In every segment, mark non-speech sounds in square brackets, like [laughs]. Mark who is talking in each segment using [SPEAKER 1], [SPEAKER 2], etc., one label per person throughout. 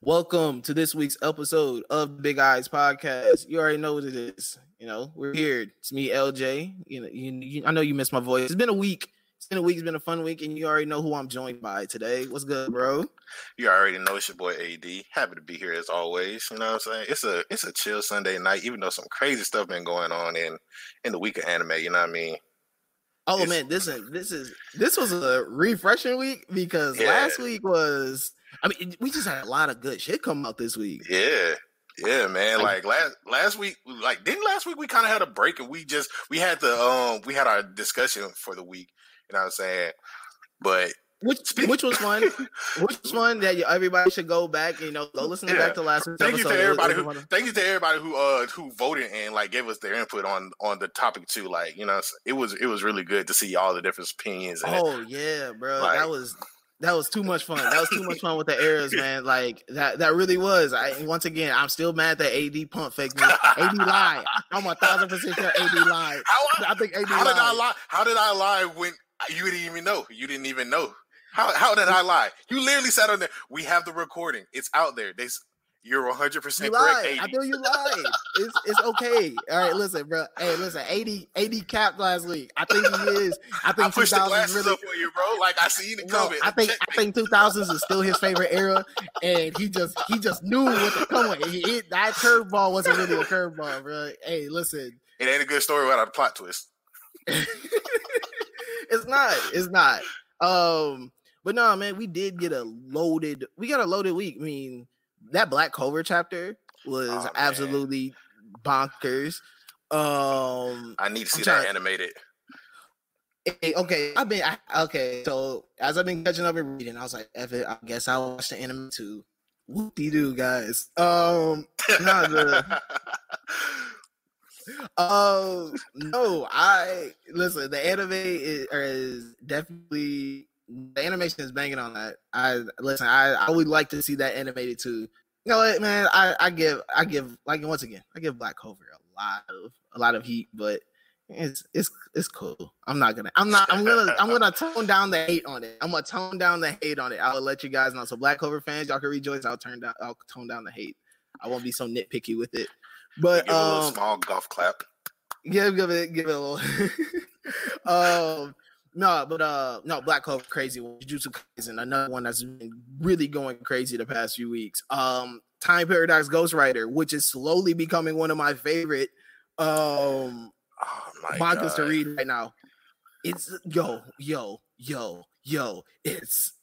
[SPEAKER 1] Welcome to this week's episode of Big Eyes Podcast. You already know what it is. You know, we're here. It's me, LJ. You know, you, you, I know you missed my voice. It's been a week. It's been a week. It's been a fun week, and you already know who I'm joined by today. What's good, bro?
[SPEAKER 2] You already know it's your boy AD. Happy to be here as always. You know what I'm saying? It's a it's a chill Sunday night, even though some crazy stuff been going on in in the week of anime. You know what I mean?
[SPEAKER 1] Oh it's, man, this is this is this was a refreshing week because yeah. last week was I mean, we just had a lot of good shit come out this week.
[SPEAKER 2] Yeah. Yeah, man. Like last last week, like didn't last week we kind of had a break and we just we had the um we had our discussion for the week. You know what I'm saying? But
[SPEAKER 1] which which was one? [laughs] which was fun that everybody should go back. You know, go listen yeah. back to last
[SPEAKER 2] thank
[SPEAKER 1] episode.
[SPEAKER 2] You to everybody who, thank you to everybody who uh who voted and like gave us their input on on the topic too. Like you know, it was it was really good to see all the different opinions.
[SPEAKER 1] oh yeah, bro, like, that was that was too much fun. That was too much fun with the errors, [laughs] man. Like that that really was. I once again I'm still mad that AD pump fake me. AD [laughs] lied. I'm a thousand percent sure AD lied. How, I think AD
[SPEAKER 2] how
[SPEAKER 1] lied.
[SPEAKER 2] did I lie? How did I lie when you didn't even know? You didn't even know. How how did I lie? You literally sat on there, we have the recording. It's out there. They you're 100 percent correct. AD.
[SPEAKER 1] I know you lied. It's it's okay. All right, listen, bro. Hey, listen. AD AD capped last week. I think he is. I [laughs] think I
[SPEAKER 2] pushed the glasses really, up for you, bro. Like I see the coming.
[SPEAKER 1] I think I think 2000s is still his favorite era, and he just he just knew what to come with. He, it, that curveball wasn't really a curveball, bro. Hey, listen.
[SPEAKER 2] It ain't a good story without a plot twist. [laughs]
[SPEAKER 1] it's not. It's not. Um, but no, man, we did get a loaded. We got a loaded week. I mean that Black Clover chapter was oh, absolutely bonkers. Um,
[SPEAKER 2] I need to see that animated.
[SPEAKER 1] okay, I've been I, okay. So as I've been catching up and reading, I was like, "F it, I guess I'll watch the anime too." Whoop de doo, guys. Um, not the. [laughs] Um, no, I listen. The anime is, is definitely the animation is banging on that. I listen. I I would like to see that animated too. What, man? I I give I give like once again I give Black Clover a lot of a lot of heat, but it's it's it's cool. I'm not gonna I'm not I'm gonna I'm gonna tone down the hate on it. I'm gonna tone down the hate on it. I'll let you guys know. So Black Clover fans, y'all can rejoice. I'll turn down I'll tone down the hate. I won't be so nitpicky with it. But
[SPEAKER 2] give
[SPEAKER 1] um,
[SPEAKER 2] a small golf clap.
[SPEAKER 1] Give give it give it a little. [laughs] um, no, but uh, no, Black Clover crazy. Jujutsu Kaisen, another one that's been really going crazy the past few weeks. Um, Time Paradox Ghostwriter, which is slowly becoming one of my favorite um oh mangas to read right now. It's yo, yo, yo, yo. It's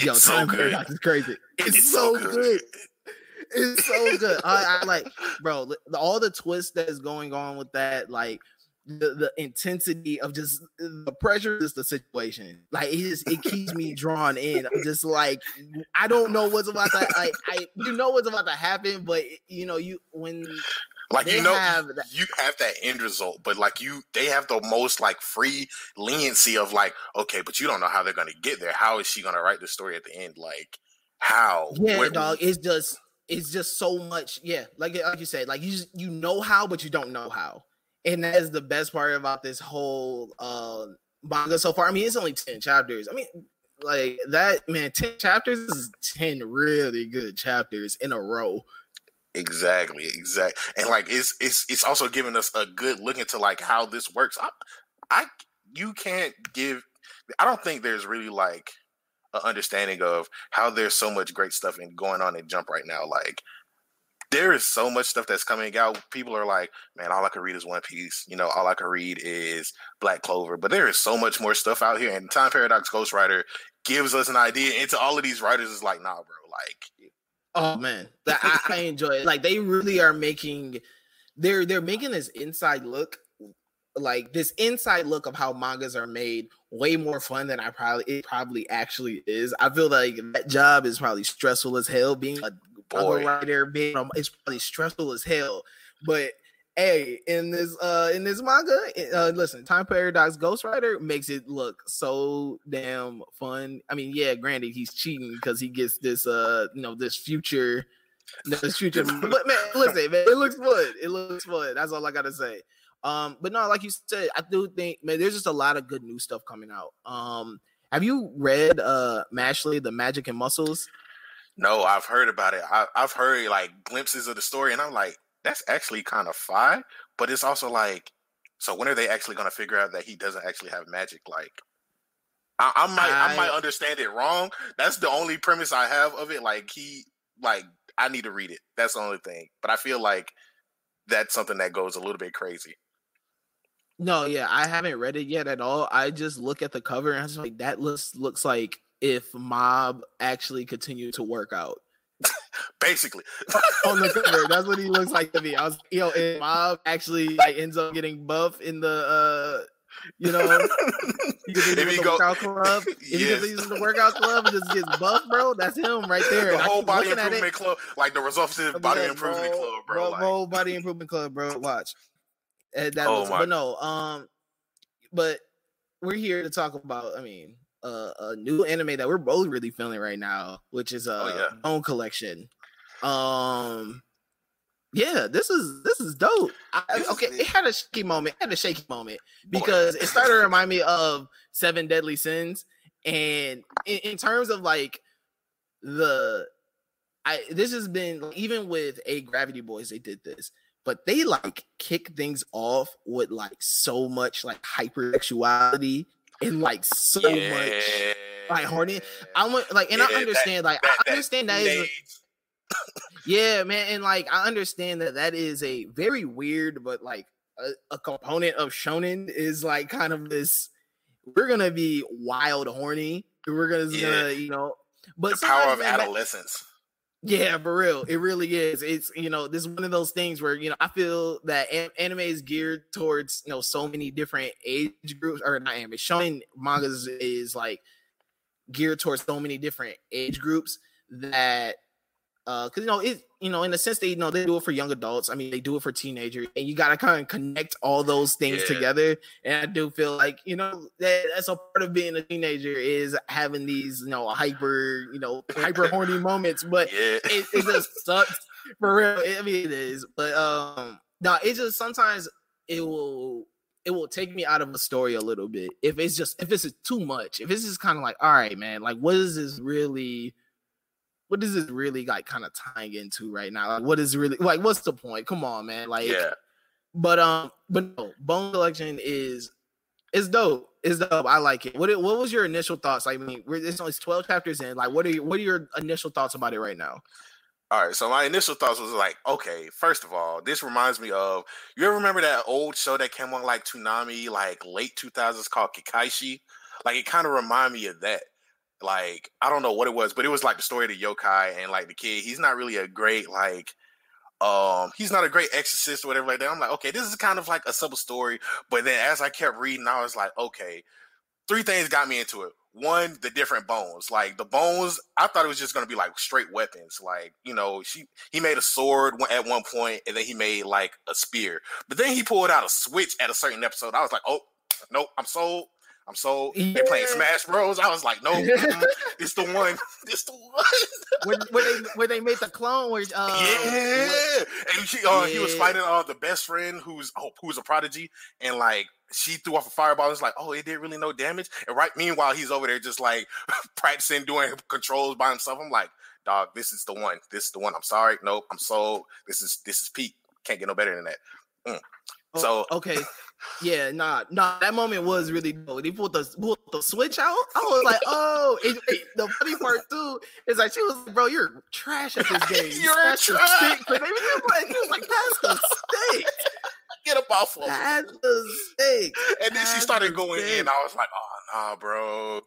[SPEAKER 1] yo. It's Time so Paradox is crazy. It's, it's so, so good. It's so good. I, I like, [laughs] bro. All the twists that is going on with that, like the, the intensity of just the pressure is the situation. Like it just it keeps me [laughs] drawn in. I'm just like I don't know what's about to like I you know what's about to happen, but you know you when
[SPEAKER 2] like you know have that, you have that end result, but like you they have the most like free leniency of like okay, but you don't know how they're gonna get there. How is she gonna write the story at the end? Like how?
[SPEAKER 1] Yeah, Where, dog. It's just it's just so much. Yeah, like like you said, like you just, you know how, but you don't know how and that is the best part about this whole uh, manga so far. I mean, it's only ten chapters. I mean, like that man, ten chapters is ten really good chapters in a row.
[SPEAKER 2] Exactly, exactly, and like it's it's it's also giving us a good look into like how this works. I, I you can't give. I don't think there's really like an understanding of how there's so much great stuff in going on in Jump right now. Like there is so much stuff that's coming out. People are like, man, all I can read is One Piece. You know, all I can read is Black Clover. But there is so much more stuff out here. And Time Paradox Ghostwriter gives us an idea into all of these writers is like, nah, bro, like
[SPEAKER 1] Oh man. I, I enjoy it. Like they really are making they're they're making this inside look like this inside look of how mangas are made way more fun than I probably it probably actually is. I feel like that job is probably stressful as hell being a boy. writer being um, it's probably stressful as hell. But hey, in this uh in this manga, uh, listen, Time Paradox Ghostwriter makes it look so damn fun. I mean, yeah, granted, he's cheating because he gets this uh you know this future. This future, [laughs] but man, listen, man, it looks fun. It looks fun. That's all I gotta say. Um, but no, like you said, I do think man, there's just a lot of good new stuff coming out. Um, have you read uh Mashle, the Magic and Muscles?
[SPEAKER 2] No, I've heard about it. I, have heard like glimpses of the story, and I'm like, that's actually kind of fine. But it's also like, so when are they actually going to figure out that he doesn't actually have magic? Like, I, I might, I, I might understand it wrong. That's the only premise I have of it. Like he, like I need to read it. That's the only thing. But I feel like that's something that goes a little bit crazy.
[SPEAKER 1] No, yeah, I haven't read it yet at all. I just look at the cover and I was like, that looks looks like if Mob actually continued to work out.
[SPEAKER 2] Basically,
[SPEAKER 1] on the [laughs] cover, that's what he looks like to me. I was, you know, if Mob actually like ends up getting buff in the, uh you know, if he go workout club, [laughs] if yes. he gets the workout club and just gets buff, bro, that's him right there.
[SPEAKER 2] The whole body improvement club, like the results of body yeah, improvement
[SPEAKER 1] bro,
[SPEAKER 2] club, bro.
[SPEAKER 1] like. Whole body improvement club, bro. Watch. And that oh was, but no, um, but we're here to talk about. I mean, uh, a new anime that we're both really feeling right now, which is a uh, oh, yeah. Bone Collection. Um, yeah, this is this is dope. I, okay, it had a shaky moment. It had a shaky moment because it started to remind me of Seven Deadly Sins, and in, in terms of like the, I this has been even with a Gravity Boys they did this, but they like kick things off with like so much like hypersexuality and like so yeah. much like horny. I want like, and yeah, I understand that, like that, I understand that, that is. yeah, man, and like I understand that that is a very weird, but like a, a component of shonen is like kind of this. We're gonna be wild horny. We're gonna, yeah. gonna you know, but
[SPEAKER 2] the power of adolescence.
[SPEAKER 1] Yeah, for real. It really is. It's you know, this is one of those things where you know I feel that anime is geared towards you know so many different age groups, or not anime. Showing mangas is like geared towards so many different age groups that uh because you know it you know in the sense that you know they do it for young adults. I mean they do it for teenagers and you got to kind of connect all those things yeah. together. And i do feel like you know that that's a part of being a teenager is having these you know hyper you know hyper [laughs] horny moments. But yeah. it, it just [laughs] sucks for real. I mean it is. But um no it just sometimes it will it will take me out of a story a little bit if it's just if it's too much if it's just kind of like all right man like what is this really what is this really like kind of tying into right now? Like, what is really like? What's the point? Come on, man. Like, yeah. But um, but no, Bone Collection is is dope. It's dope. I like it. What what was your initial thoughts? Like, I mean, we're it's only twelve chapters in. Like, what are your, what are your initial thoughts about it right now?
[SPEAKER 2] All right, so my initial thoughts was like, okay, first of all, this reminds me of you ever remember that old show that came on like Toonami, like late two thousands called Kekkaishi? Like it kind of remind me of that like I don't know what it was, but it was like the story of the yokai and like the kid. He's not really a great like um he's not a great exorcist or whatever like that. I'm like, okay, this is kind of like a simple story. But then as I kept reading, I was like, okay, three things got me into it. One, the different bones. Like the bones, I thought it was just gonna be like straight weapons. Like, you know, she he made a sword at one point and then he made like a spear. But then he pulled out a switch at a certain episode. I was like, oh nope, I'm sold. I'm so yeah. they playing Smash Bros. I was like, no, [laughs] it's the one. [laughs] It's the one.
[SPEAKER 1] where, where, they where they made the clone where uh,
[SPEAKER 2] yeah, and she, uh, yeah. he was fighting uh, the best friend who's oh, who's a prodigy, and like she threw off a fireball. It's like, oh, it did really no damage. And right, meanwhile, he's over there just like [laughs] practicing doing controls by himself. I'm like, dog, this is the one. This is the one. I'm sorry, nope. I'm so this is this is peak. Can't get no better than that. Mm. Oh, so
[SPEAKER 1] okay, yeah, nah, nah. That moment was really dope. He pulled the pulled the switch out. I was like, [laughs] oh. It, it, the funny part too is like she was like, bro, you're trash at this game. [laughs]
[SPEAKER 2] you're trash. Stick.
[SPEAKER 1] But they was like, he was like, pass the stick.
[SPEAKER 2] Get up off of
[SPEAKER 1] Pass the stick.
[SPEAKER 2] And then she started going stick. in. I was like, oh nah, bro.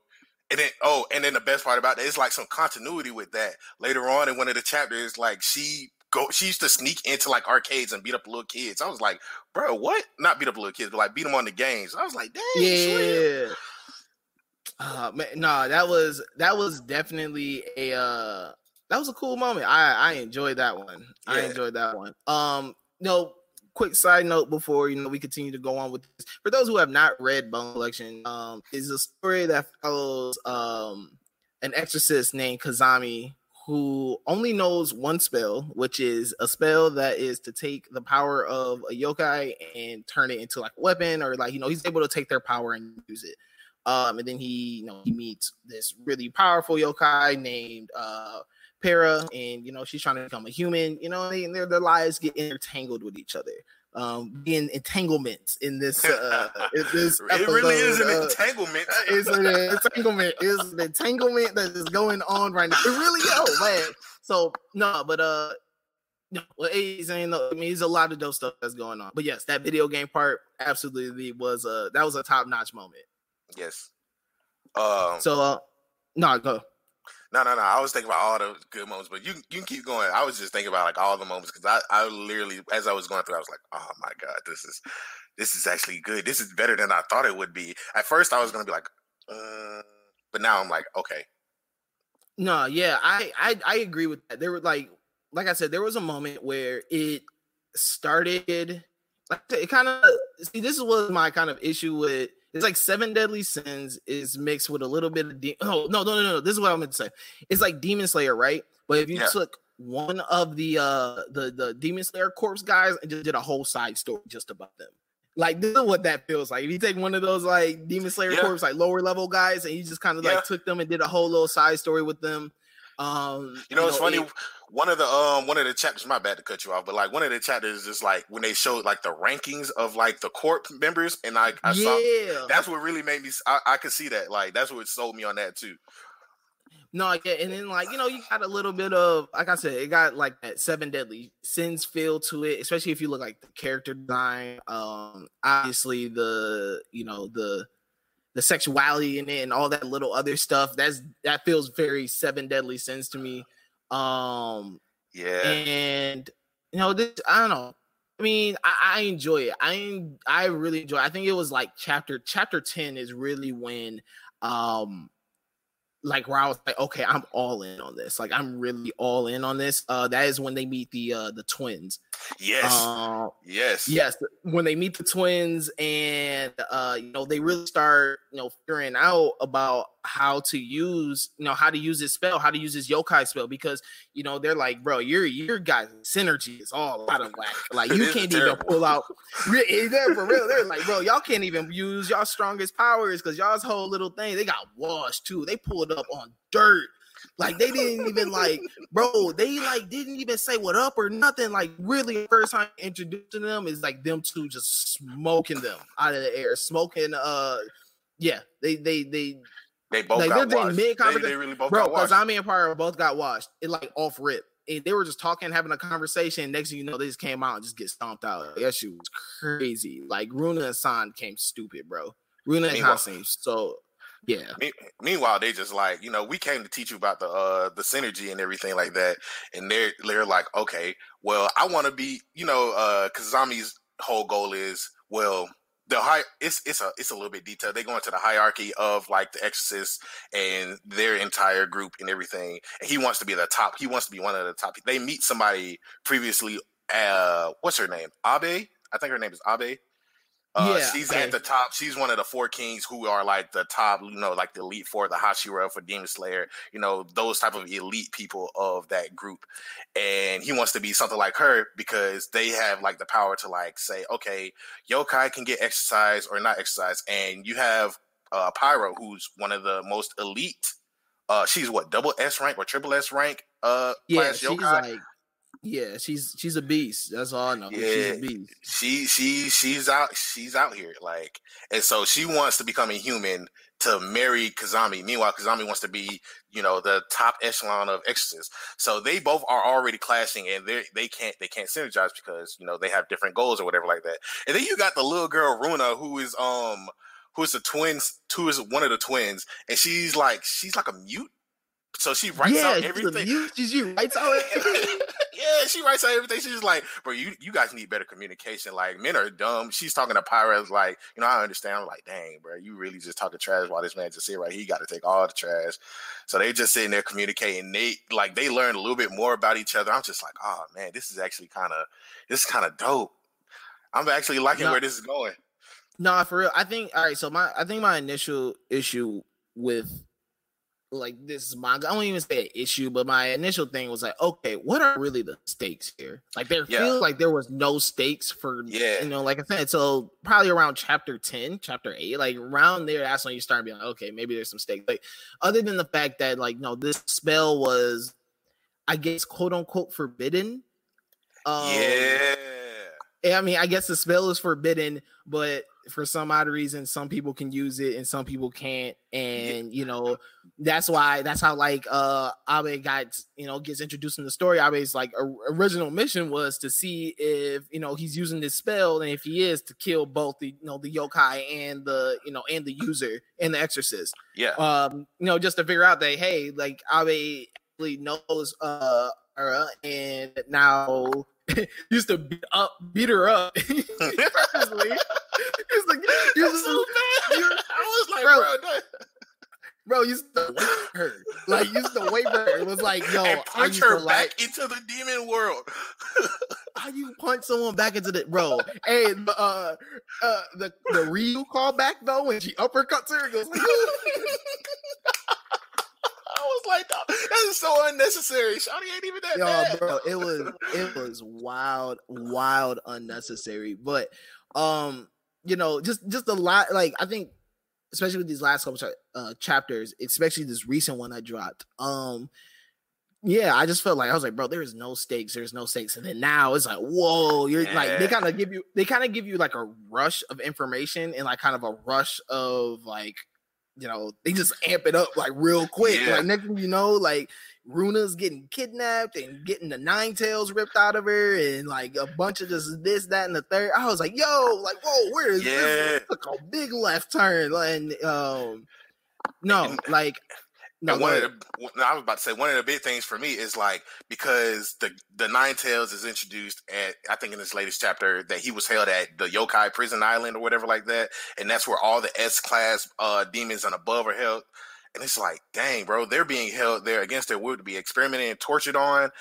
[SPEAKER 2] And then oh, and then the best part about it is like some continuity with that. Later on in one of the chapters, like she go. She used to sneak into like arcades and beat up little kids. I was like, bro, what? Not beat up little kids, but like beat them on the games. I was like, dang,
[SPEAKER 1] yeah. Uh, man, nah, that was that was definitely a uh that was a cool moment. I I enjoyed that one. Yeah. I enjoyed that one. Um, no, quick side note before you know we continue to go on with this. For those who have not read Bone Collection, um, is a story that follows um an exorcist named Kazami who only knows one spell, which is a spell that is to take the power of a yokai and turn it into like a weapon, or like you know he's able to take their power and use it. Um, and then he, you know, he meets this really powerful yokai named uh Para, and you know she's trying to become a human. You know, and their their lives get intertangled with each other. Um, being entanglements in this. Uh, [laughs] in this
[SPEAKER 2] it really is an uh, entanglement. [laughs]
[SPEAKER 1] It's an entanglement. It's an entanglement that is going on right now. It really, is man. So no, but uh, no, well, he's saying I mean, he's a lot of dope stuff that's going on. But yes, that video game part absolutely was a that was a top notch moment.
[SPEAKER 2] Yes. Um.
[SPEAKER 1] So uh, no, go.
[SPEAKER 2] No, no, no. I was thinking about all the good moments, but you you can keep going. I was just thinking about like all the moments because I I literally as I was going through, I was like, oh my god, this is this is actually good. This is better than I thought it would be. At first, I was gonna be like, uh, but now I'm like, okay.
[SPEAKER 1] No, yeah, I I I agree with that. There were like like I said, there was a moment where it started. Like it kind of see. This was my kind of issue with it's like seven deadly sins is mixed with a little bit of de- oh no no no no this is what I'm going to say. It's like Demon Slayer, right? But if you yeah. took one of the uh the the Demon Slayer corpse guys and just did a whole side story just about them. Like this is what that feels like. If you take one of those like Demon Slayer yeah. corpse like lower level guys and you just kind of yeah. like took them and did a whole little side story with them. Um,
[SPEAKER 2] you know, it's funny. It, one of the um one of the chapters. My bad to cut you off, but like one of the chapters is like when they showed like the rankings of like the court members, and I, I yeah. saw that's what really made me. I, I could see that. Like that's what sold me on that too.
[SPEAKER 1] No, yeah, and then like you know, you got a little bit of like I said, it got like that seven deadly sins feel to it, especially if you look like the character design. Um, obviously the you know the the sexuality in it and all that little other stuff. That's that feels very seven deadly sins to me. Um,
[SPEAKER 2] yeah,
[SPEAKER 1] and you know, this, I don't know. I mean, I, I enjoy it. I I really enjoy. It. I think it was like chapter chapter ten is really when um like where I was like, okay, I'm all in on this. Like I'm really all in on this. Uh that is when they meet the uh the twins.
[SPEAKER 2] Yes. Uh, yes.
[SPEAKER 1] Yes. When they meet the twins and uh you know they really start, you know, figuring out about how to use, you know, how to use this spell, how to use this yokai spell, because you know they're like, bro, your your guys' synergy is all out of whack. [laughs] Like you can't even pull out. [laughs] They're for real. They're like, bro, y'all can't even use y'all strongest powers because y'all's whole little thing. They got washed too. They pulled up on dirt. Like they didn't even like, bro. They like didn't even say what up or nothing. Like really, first time introducing them is like them two just smoking them out of the air, smoking. Uh, yeah, they they they
[SPEAKER 2] they both like, got washed. Mid they, they really both
[SPEAKER 1] bro, I and Pyro both got washed. It like off rip. And they were just talking, having a conversation. Next thing you know, they just came out and just get stomped out. That shit was crazy. Like Runa and San came stupid, bro. Runa and Hassan. So yeah.
[SPEAKER 2] Me- meanwhile, they just like you know we came to teach you about the uh the synergy and everything like that, and they're they're like okay, well I want to be you know uh Kazami's whole goal is well the high it's it's a it's a little bit detailed. They go into the hierarchy of like the exorcists and their entire group and everything. And he wants to be the top. He wants to be one of the top. They meet somebody previously. Uh, what's her name? Abe. I think her name is Abe. Uh, yeah, she's okay. at the top. She's one of the four kings who are like the top, you know, like the elite four, the Hashira for Demon Slayer, you know, those type of elite people of that group. And he wants to be something like her because they have like the power to like say, okay, yokai can get exercise or not exercise, and you have uh, Pyro, who's one of the most elite. Uh, she's what double S rank or triple S rank? Uh,
[SPEAKER 1] yeah, she's yokai. like yeah, she's she's a beast. That's all I know. Yeah, she's a beast.
[SPEAKER 2] She she she's out she's out here like, and so she wants to become a human to marry Kazami. Meanwhile, Kazami wants to be you know the top echelon of exorcists. So they both are already clashing, and they they can't they can't synergize because you know they have different goals or whatever like that. And then you got the little girl Runa who is um who is the twins who is one of the twins, and she's like she's like a mute. So she writes yeah, out everything.
[SPEAKER 1] She's, she writes out [laughs] everything.
[SPEAKER 2] Yeah, she writes out everything. She's like, bro, you you guys need better communication. Like men are dumb. She's talking to Pyra's like, you know, I understand. I'm like, dang, bro, you really just talking trash while this man just sit right. He got to take all the trash. So they just sitting there communicating. They like they learn a little bit more about each other. I'm just like, oh man, this is actually kind of this is kind of dope. I'm actually liking no, where this is going.
[SPEAKER 1] No, nah, for real. I think all right. So my I think my initial issue with like this manga. I don't even say an issue, but my initial thing was like, okay, what are really the stakes here? Like there yeah. feels like there was no stakes for yeah, you know, like I said, so probably around chapter 10, chapter 8, like around there, that's when you start being like, okay, maybe there's some stakes. Like other than the fact that like no, this spell was I guess quote unquote forbidden.
[SPEAKER 2] Um, yeah.
[SPEAKER 1] I mean, I guess the spell is forbidden, but for some odd reason, some people can use it and some people can't. And you know, that's why that's how like uh Abe got you know gets introduced in the story. Abe's like original mission was to see if you know he's using this spell, and if he is, to kill both the you know the yokai and the you know and the user and the exorcist.
[SPEAKER 2] Yeah.
[SPEAKER 1] Um, you know, just to figure out that hey, like Abe really knows uh and now [laughs] used to beat up, beat her up. [laughs] [laughs] like,
[SPEAKER 2] you was so bad. [laughs] I was like, bro, bro,
[SPEAKER 1] bro used to wait her. Like used to wait for her. It was like, yo,
[SPEAKER 2] and punch her back like, into the demon world. [laughs]
[SPEAKER 1] how you punch someone back into the bro? Hey, uh, uh, the the Ryu call back though when she uppercuts her, goes like, [laughs] I was
[SPEAKER 2] like, that is so unnecessary. Shawty ain't even that Yo, bad.
[SPEAKER 1] bro, it was it was wild, wild, unnecessary. But um, you know, just just a lot. Like I think, especially with these last couple uh, chapters, especially this recent one I dropped. Um, yeah, I just felt like I was like, bro, there is no stakes. There's no stakes. And then now it's like, whoa, you're yeah. like they kind of give you they kind of give you like a rush of information and like kind of a rush of like you know, they just amp it up like real quick. Yeah. Like next thing you know, like Runa's getting kidnapped and getting the nine tails ripped out of her, and like a bunch of just this, that, and the third. I was like, yo, like, whoa, where is yeah. this? Like a big left turn. And um no, like
[SPEAKER 2] no, one of the, I was about to say one of the big things for me is like because the the Nine Tails is introduced at I think in this latest chapter that he was held at the Yokai Prison Island or whatever like that, and that's where all the S class uh, demons and above are held. And it's like, dang, bro, they're being held there against their will to be experimented and tortured on,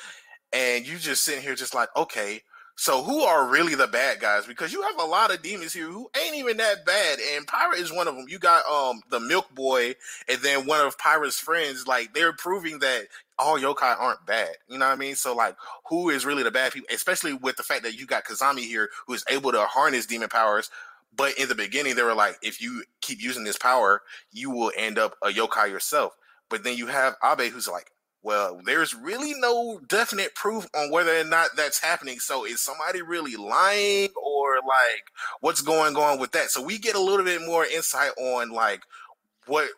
[SPEAKER 2] and you just sitting here just like, okay, so who are really the bad guys? Because you have a lot of demons here who ain't even that bad, and Pirate is one of them. You got um the Milk Boy, and then one of Pirate's friends. Like they're proving that all yokai aren't bad. You know what I mean? So like, who is really the bad people? Especially with the fact that you got Kazami here, who is able to harness demon powers. But in the beginning, they were like, if you keep using this power, you will end up a yokai yourself. But then you have Abe, who's like, well, there's really no definite proof on whether or not that's happening. So is somebody really lying or like what's going on with that? So we get a little bit more insight on like what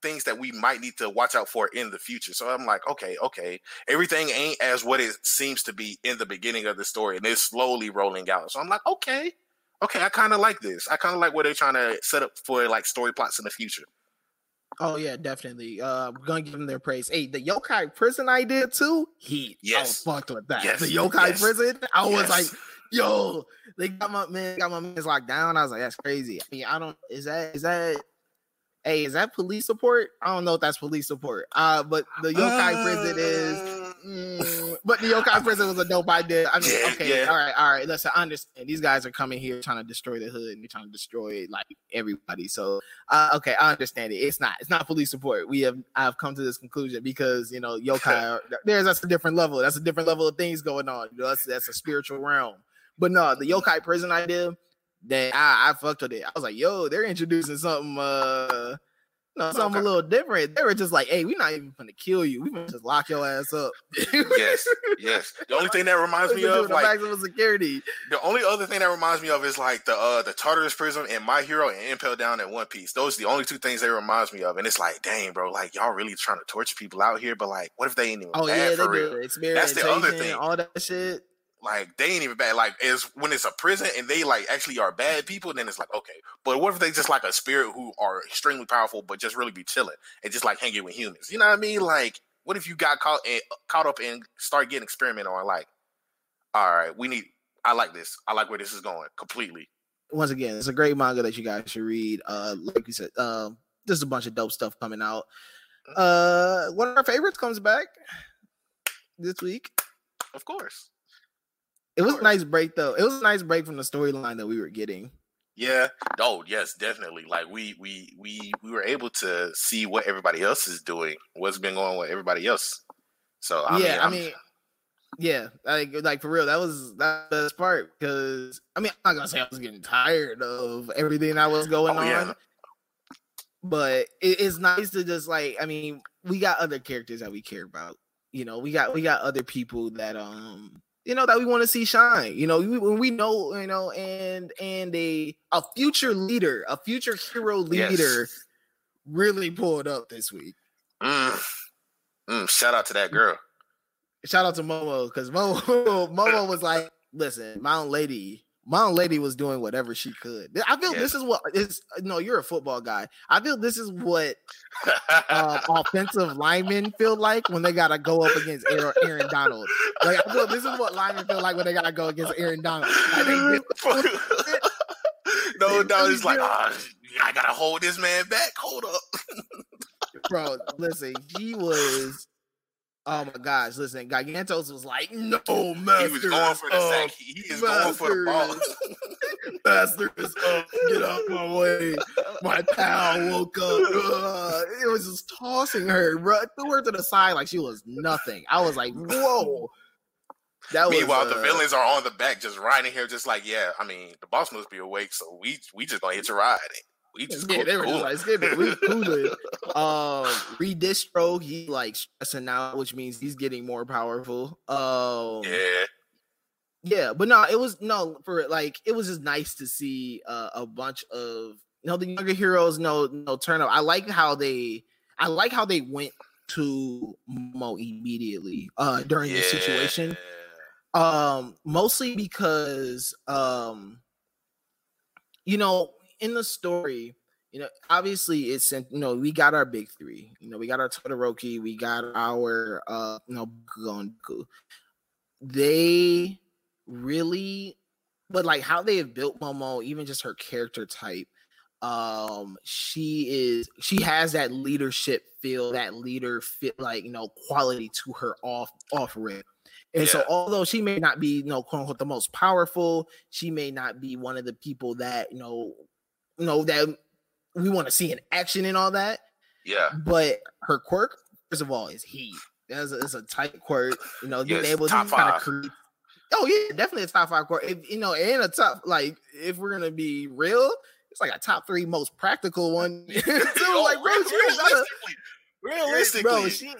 [SPEAKER 2] things that we might need to watch out for in the future. So I'm like, okay, okay, everything ain't as what it seems to be in the beginning of the story, and it's slowly rolling out. So I'm like, okay, okay, I kind of like this. I kind of like what they're trying to set up for like story plots in the future.
[SPEAKER 1] Oh yeah, definitely. Uh, I'm gonna give them their praise. Hey, the yokai prison I did too. He, yes, I was fucked with that. Yes. The yokai yes. prison, I was like, yo, they got my man, got my man's locked down. I was like, that's crazy. I mean, I don't. Is that is that Hey, is that police support? I don't know if that's police support. Uh, but the yokai uh, prison is. Mm, but the yokai prison was a dope idea. I mean, yeah, okay, yeah. all right, all right. Listen, I understand. These guys are coming here trying to destroy the hood and they're trying to destroy like everybody. So, uh, okay, I understand it. It's not. It's not police support. We have. I've come to this conclusion because you know yokai. [laughs] There's that's a different level. That's a different level of things going on. You know, that's that's a spiritual realm. But no, the yokai prison idea that I, I fucked with it. I was like, yo, they're introducing something uh know, something okay. a little different. They were just like, hey, we're not even gonna kill you. We're gonna just lock your ass up.
[SPEAKER 2] yes, yes. The only thing that [laughs] reminds me of like
[SPEAKER 1] maximum security.
[SPEAKER 2] The only other thing that reminds me of is like the uh the Tartarus prison and My Hero and Impel Down in One Piece. Those are the only two things that reminds me of. And it's like, dang, bro, like y'all really trying to torture people out here, but like, what if they ain't even oh, yeah, for real? That's the other thing.
[SPEAKER 1] All that shit
[SPEAKER 2] like they ain't even bad. Like is when it's a prison and they like actually are bad people, then it's like okay. But what if they just like a spirit who are extremely powerful, but just really be chilling and just like hanging with humans? You know what I mean? Like what if you got caught and caught up and start getting experimented on? Like, all right, we need. I like this. I like where this is going completely.
[SPEAKER 1] Once again, it's a great manga that you guys should read. Uh, like you said, uh, there's a bunch of dope stuff coming out. Mm-hmm. Uh, one of our favorites comes back this week.
[SPEAKER 2] Of course.
[SPEAKER 1] It was a nice break though. It was a nice break from the storyline that we were getting.
[SPEAKER 2] Yeah. Oh, yes, definitely. Like we we we we were able to see what everybody else is doing, what's been going on with everybody else. So I
[SPEAKER 1] yeah,
[SPEAKER 2] mean,
[SPEAKER 1] I mean, yeah, like like for real, that was that best part because I mean, I'm not gonna say I was getting tired of everything that was going oh, on, but it, it's nice to just like I mean, we got other characters that we care about you know, we got we got other people that um you know that we want to see shine. You know, we, when we know, you know, and and a a future leader, a future hero leader, yes. really pulled up this week.
[SPEAKER 2] Mm. Mm, shout out to that girl.
[SPEAKER 1] Shout out to Momo because Momo [laughs] Momo was like, "Listen, my own lady my lady was doing whatever she could. I feel this is what is no, you're a football guy. I feel this is [laughs] what uh, offensive linemen feel like when they gotta go up against Aaron, Aaron, Donald. Like I feel this is what linemen feel like when they gotta go against Aaron Donald. [laughs] [laughs]
[SPEAKER 2] no doubt it's like, oh, I gotta hold this man back. Hold up.
[SPEAKER 1] Bro, listen, he was Oh my gosh, listen, Gigantos was like, no, master.
[SPEAKER 2] He was going for the sack. He is going for the ball.
[SPEAKER 1] master is up. Get out my way. My pal woke up. Uh, it was just tossing her, bro. Threw her to the side like she was nothing. I was like, whoa.
[SPEAKER 2] That Meanwhile, was, uh, the villains are on the back, just riding here, just like, yeah. I mean, the boss must be awake, so we we just gonna hit your ride we just yeah, they were cool. just like
[SPEAKER 1] we cool [laughs] um Redestro he like stressing out which means he's getting more powerful. Um
[SPEAKER 2] yeah.
[SPEAKER 1] yeah but no it was no for like it was just nice to see uh, a bunch of you know the younger heroes no no turn up. I like how they i like how they went to mo immediately uh during yeah. this situation. Um mostly because um you know in the story, you know, obviously it's you know we got our big three. You know, we got our Todoroki, we got our uh you know Gonku. They really, but like how they have built Momo, even just her character type. Um, she is she has that leadership feel, that leader fit like you know quality to her off off rip. And yeah. so, although she may not be, you know, quote unquote, the most powerful, she may not be one of the people that, you know, you know that we want to see in action and all that.
[SPEAKER 2] Yeah.
[SPEAKER 1] But her quirk, first of all, is heat. That's a, it's a tight quirk. You know, being able to kind of creep. Oh yeah, definitely a top five quirk. If you know, and a top like if we're gonna be real, it's like a top three most practical one. [laughs] so [laughs] oh, like, bro,
[SPEAKER 2] realistically, realistically, bro, she,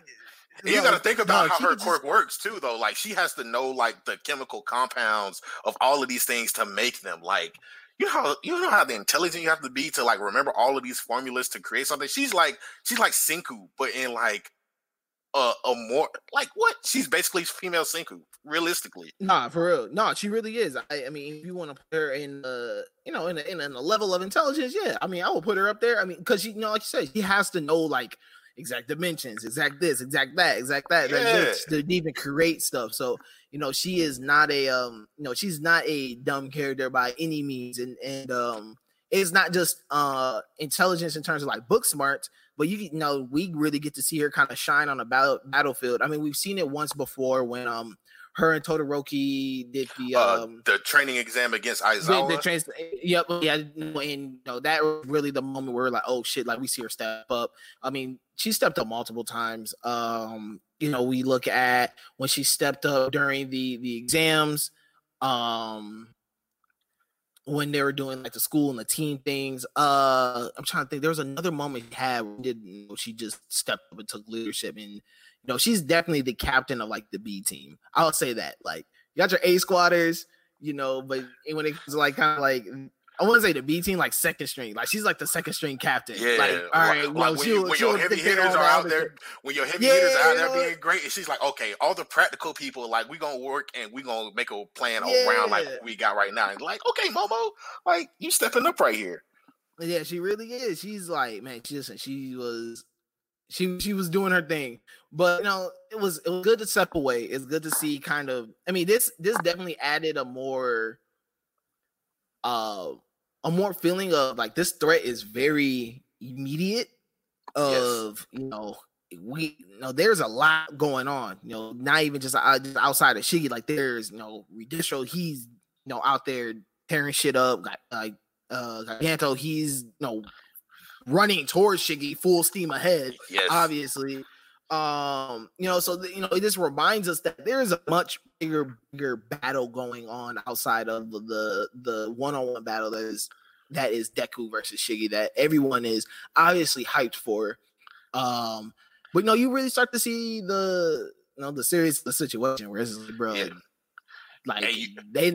[SPEAKER 2] you got to think about no, how her quirk just... works too, though. Like she has to know like the chemical compounds of all of these things to make them. Like you know how you know how the intelligent you have to be to like remember all of these formulas to create something. She's like she's like Senku, but in like a, a more like what? She's basically female Senku, realistically.
[SPEAKER 1] Nah, for real. Nah, she really is. I, I mean, if you want to put her in uh you know in a, in a level of intelligence, yeah. I mean, I will put her up there. I mean, because you know, like you said, she has to know like exact dimensions, exact this, exact that, exact that, yeah. that to even create stuff. So you know, she is not a um, you know, she's not a dumb character by any means, and and um, it's not just uh intelligence in terms of like book smarts, but you, you know, we really get to see her kind of shine on a battle battlefield. I mean, we've seen it once before when um her and Todoroki did the uh, um
[SPEAKER 2] the training exam against Aizawa.
[SPEAKER 1] The, the trans- yep, yeah, and you know that was really the moment where like, oh shit, like we see her step up. I mean, she stepped up multiple times. Um, you know, we look at when she stepped up during the the exams. Um, when they were doing like the school and the team things. Uh, I'm trying to think. There was another moment she had. Did you know, she just stepped up and took leadership and know, she's definitely the captain of like the B team. I'll say that. Like, you got your A squatters, you know, but when it comes to like kind of like I want to say the B team like second string. Like she's like the second string captain.
[SPEAKER 2] Yeah.
[SPEAKER 1] Like,
[SPEAKER 2] all right. Like, well, when, you, when your heavy hitters are out there, when your heavy yeah, hitters are out there know? being great, and she's like, okay, all the practical people, like we're gonna work and we're gonna make a plan yeah. around like we got right now. And like, okay, Momo, like you stepping up right here.
[SPEAKER 1] Yeah, she really is. She's like, man, she just she was she she was doing her thing. But you know, it was it was good to step away. It's good to see kind of I mean this this definitely added a more uh a more feeling of like this threat is very immediate of yes. you know we you know there's a lot going on you know not even just, uh, just outside of Shiggy like there's you know Redestro he's you know out there tearing shit up like uh Giganto he's you know running towards Shiggy full steam ahead. Yes. Obviously. Um, you know, so the, you know, it just reminds us that there is a much bigger, bigger battle going on outside of the the one-on-one battle that is that is Deku versus Shiggy that everyone is obviously hyped for. Um, but you know, you really start to see the you know the serious the situation where it's like, bro,
[SPEAKER 2] Yeah.
[SPEAKER 1] like
[SPEAKER 2] And you-
[SPEAKER 1] they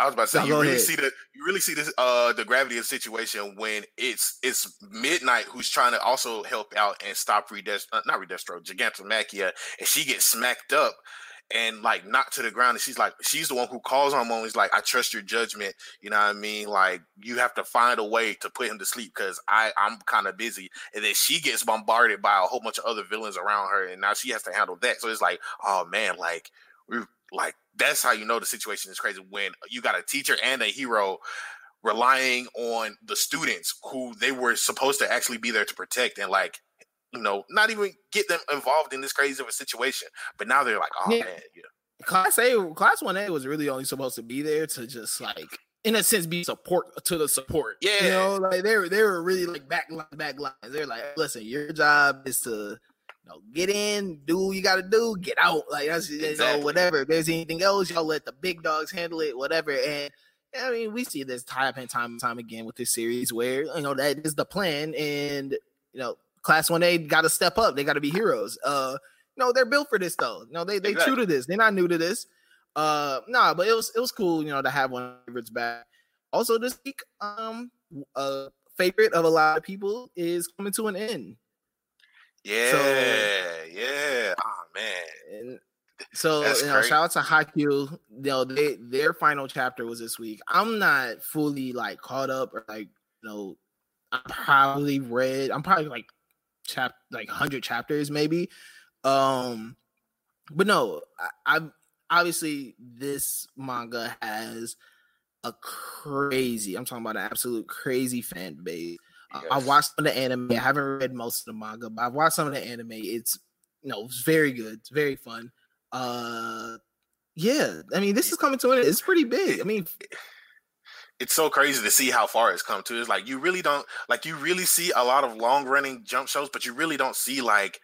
[SPEAKER 2] I was about to say
[SPEAKER 1] No,
[SPEAKER 2] you really
[SPEAKER 1] ahead.
[SPEAKER 2] see the you really see this uh the gravity of the situation when it's it's midnight who's trying to also help out and stop Redest uh, not Redestro Gigantomachia and she gets smacked up and like knocked to the ground and she's like she's the one who calls on Momo. He's like I trust your judgment. You know what I mean? Like you have to find a way to put him to sleep because I I'm kind of busy. And then she gets bombarded by a whole bunch of other villains around her and now she has to handle that. So it's like oh man like we like that's how you know the situation is crazy when you got a teacher and a hero relying on the students who they were supposed to actually be there to protect and like you know not even get them involved in this crazy of a situation but now they're like oh
[SPEAKER 1] Yeah.
[SPEAKER 2] man yeah
[SPEAKER 1] class A class one A was really only supposed to be there to just like in a sense be support to the support.
[SPEAKER 2] Yeah.
[SPEAKER 1] You know, like they were they were really like back back lines. They're like, listen, your job is to you know get in, do what you gotta do, get out. Like that's you know, whatever. If there's anything else, y'all let the big dogs handle it, whatever. And I mean, we see this time and time and time again with this series where you know that is the plan, and you know, class one A got to step up. They got to be heroes. Uh, no, they're built for this though. No, they they
[SPEAKER 2] Exactly.
[SPEAKER 1] true to this. They're not new to this. Uh, nah, but it was it was cool, you know, to have one of favorites back. Also, this week, um, a favorite of a lot of people is coming to an end,
[SPEAKER 2] yeah yeah oh man [laughs]
[SPEAKER 1] so
[SPEAKER 2] That's
[SPEAKER 1] you know,
[SPEAKER 2] great.
[SPEAKER 1] shout out to Haikyuu. You know, they their final chapter was this week. I'm not fully like caught up or like you know, I probably read. I'm probably like chap like hundred chapters maybe. Um, but no, I, I obviously this manga has a crazy. I'm talking about an absolute crazy fan base. Uh, I watched some of the anime. I haven't read most of the manga, but I've watched some of the anime. It's you know, it's very good. It's very fun. Uh, yeah. I mean, this is coming to an end. It's pretty big. I mean,
[SPEAKER 2] it's so crazy to see how far it's come to. It's like you really don't like you really see a lot of long running jump shows, but you really don't see like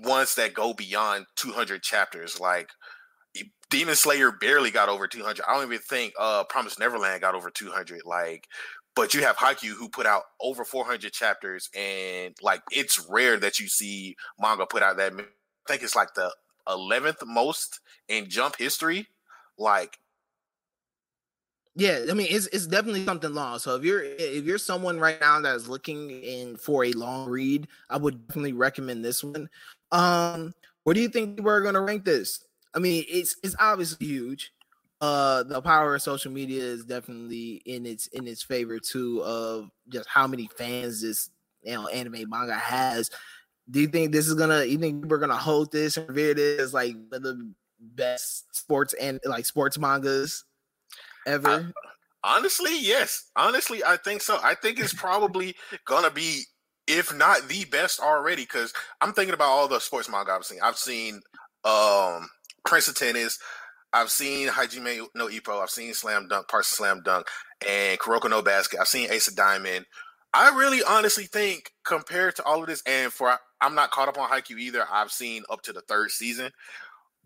[SPEAKER 2] ones that go beyond 200 chapters. Like Demon Slayer barely got over 200. I don't even think uh Promise Neverland got over 200. Like, but you have Haikyuu who put out over 400 chapters, and like it's rare that you see manga put out that. I think it's like the 11th most in Jump history. Like,
[SPEAKER 1] yeah. I mean, it's it's definitely something long. So if you're if you're someone right now that is looking in for a long read, I would definitely recommend this one. Um, where do you think we're going to rank this? I mean, it's it's obviously huge. Uh, the power of social media is definitely in its in its favor too. Of just how many fans this you know anime manga has. Do you think this is gonna? You think we're gonna hold this and revere this as like the best sports and like sports mangas ever?
[SPEAKER 2] Honestly, yes. Honestly, I think so. I think it's probably gonna be, if not the best already, because I'm thinking about all the sports manga I've seen. I've seen um Prince of Tennis, I've seen Hajime no Ippo, I've seen Slam Dunk, Parts of Slam Dunk, and Kuroko no Basket. I've seen Ace of Diamond. I really honestly think compared to all of this, and for I'm not caught up on Haikyuu either. I've seen up to the third season.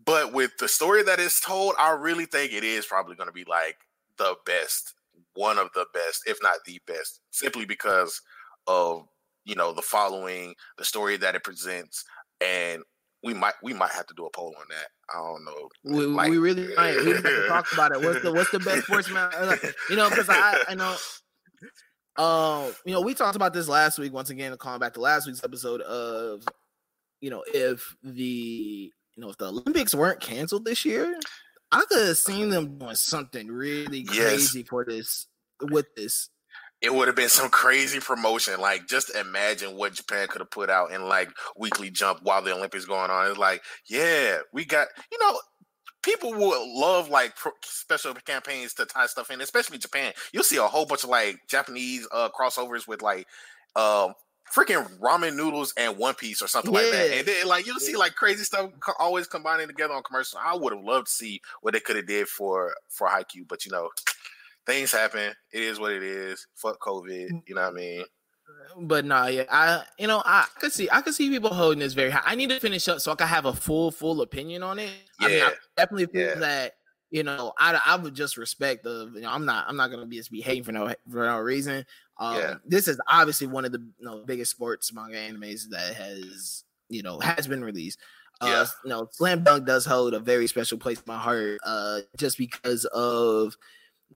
[SPEAKER 2] But with the story that is told, I really think it is probably going to be like the best, one of the best, if not the best, simply because of you know the following, the story that it presents, and we might we might have to do a poll on that. I don't know.
[SPEAKER 1] We,
[SPEAKER 2] Like-
[SPEAKER 1] we really might. We have to talk about it. What's the what's the best sportsman? uh, You know, because I I know. Um, you know, we talked about this last week. Once again, calling back to last week's episode of, you know, if the you know if the Olympics weren't canceled this year, I could have seen them doing something really
[SPEAKER 2] Yes.
[SPEAKER 1] crazy for this with this.
[SPEAKER 2] It would have been some crazy promotion. Like, just imagine what Japan could have put out in like weekly jump while the Olympics going on. It's like, yeah, we got you know. People would love like pro- special campaigns to tie stuff in, especially Japan. You'll see a whole bunch of like Japanese uh crossovers with like um freaking ramen noodles and One Piece or something like that. And then like you'll see like crazy stuff co- always combining together on commercials. I would have loved to see what they could have did for for Haikyuu, but you know, things happen. It is what it is. Fuck COVID. You know what I mean?
[SPEAKER 1] But nah, yeah, I you know I could see I could see people holding this very high. I need to finish up so I can have a full full opinion on it. I mean, I
[SPEAKER 2] Yeah.
[SPEAKER 1] definitely feel
[SPEAKER 2] Yeah.
[SPEAKER 1] that you know I I would just respect the you know I'm not I'm not gonna be just be hating for no for no reason. Um,
[SPEAKER 2] Yeah.
[SPEAKER 1] this is obviously one of the you know, biggest sports manga animes that has you know has been released. Uh, yeah. you know, Slam Dunk does hold a very special place in my heart, uh, just because of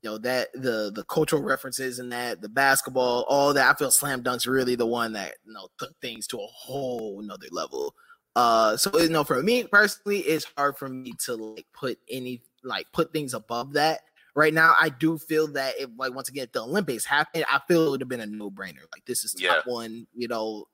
[SPEAKER 1] you know that the the cultural references and that the basketball, all that. I feel Slam Dunk's really the one that you know took things to a whole another level. Uh, so you know, for me personally, it's hard for me to like put any like put things above that. Right now, I do feel that if like once again if the Olympics happened, I feel it would have been a no brainer. Like this is top yeah. one, you know,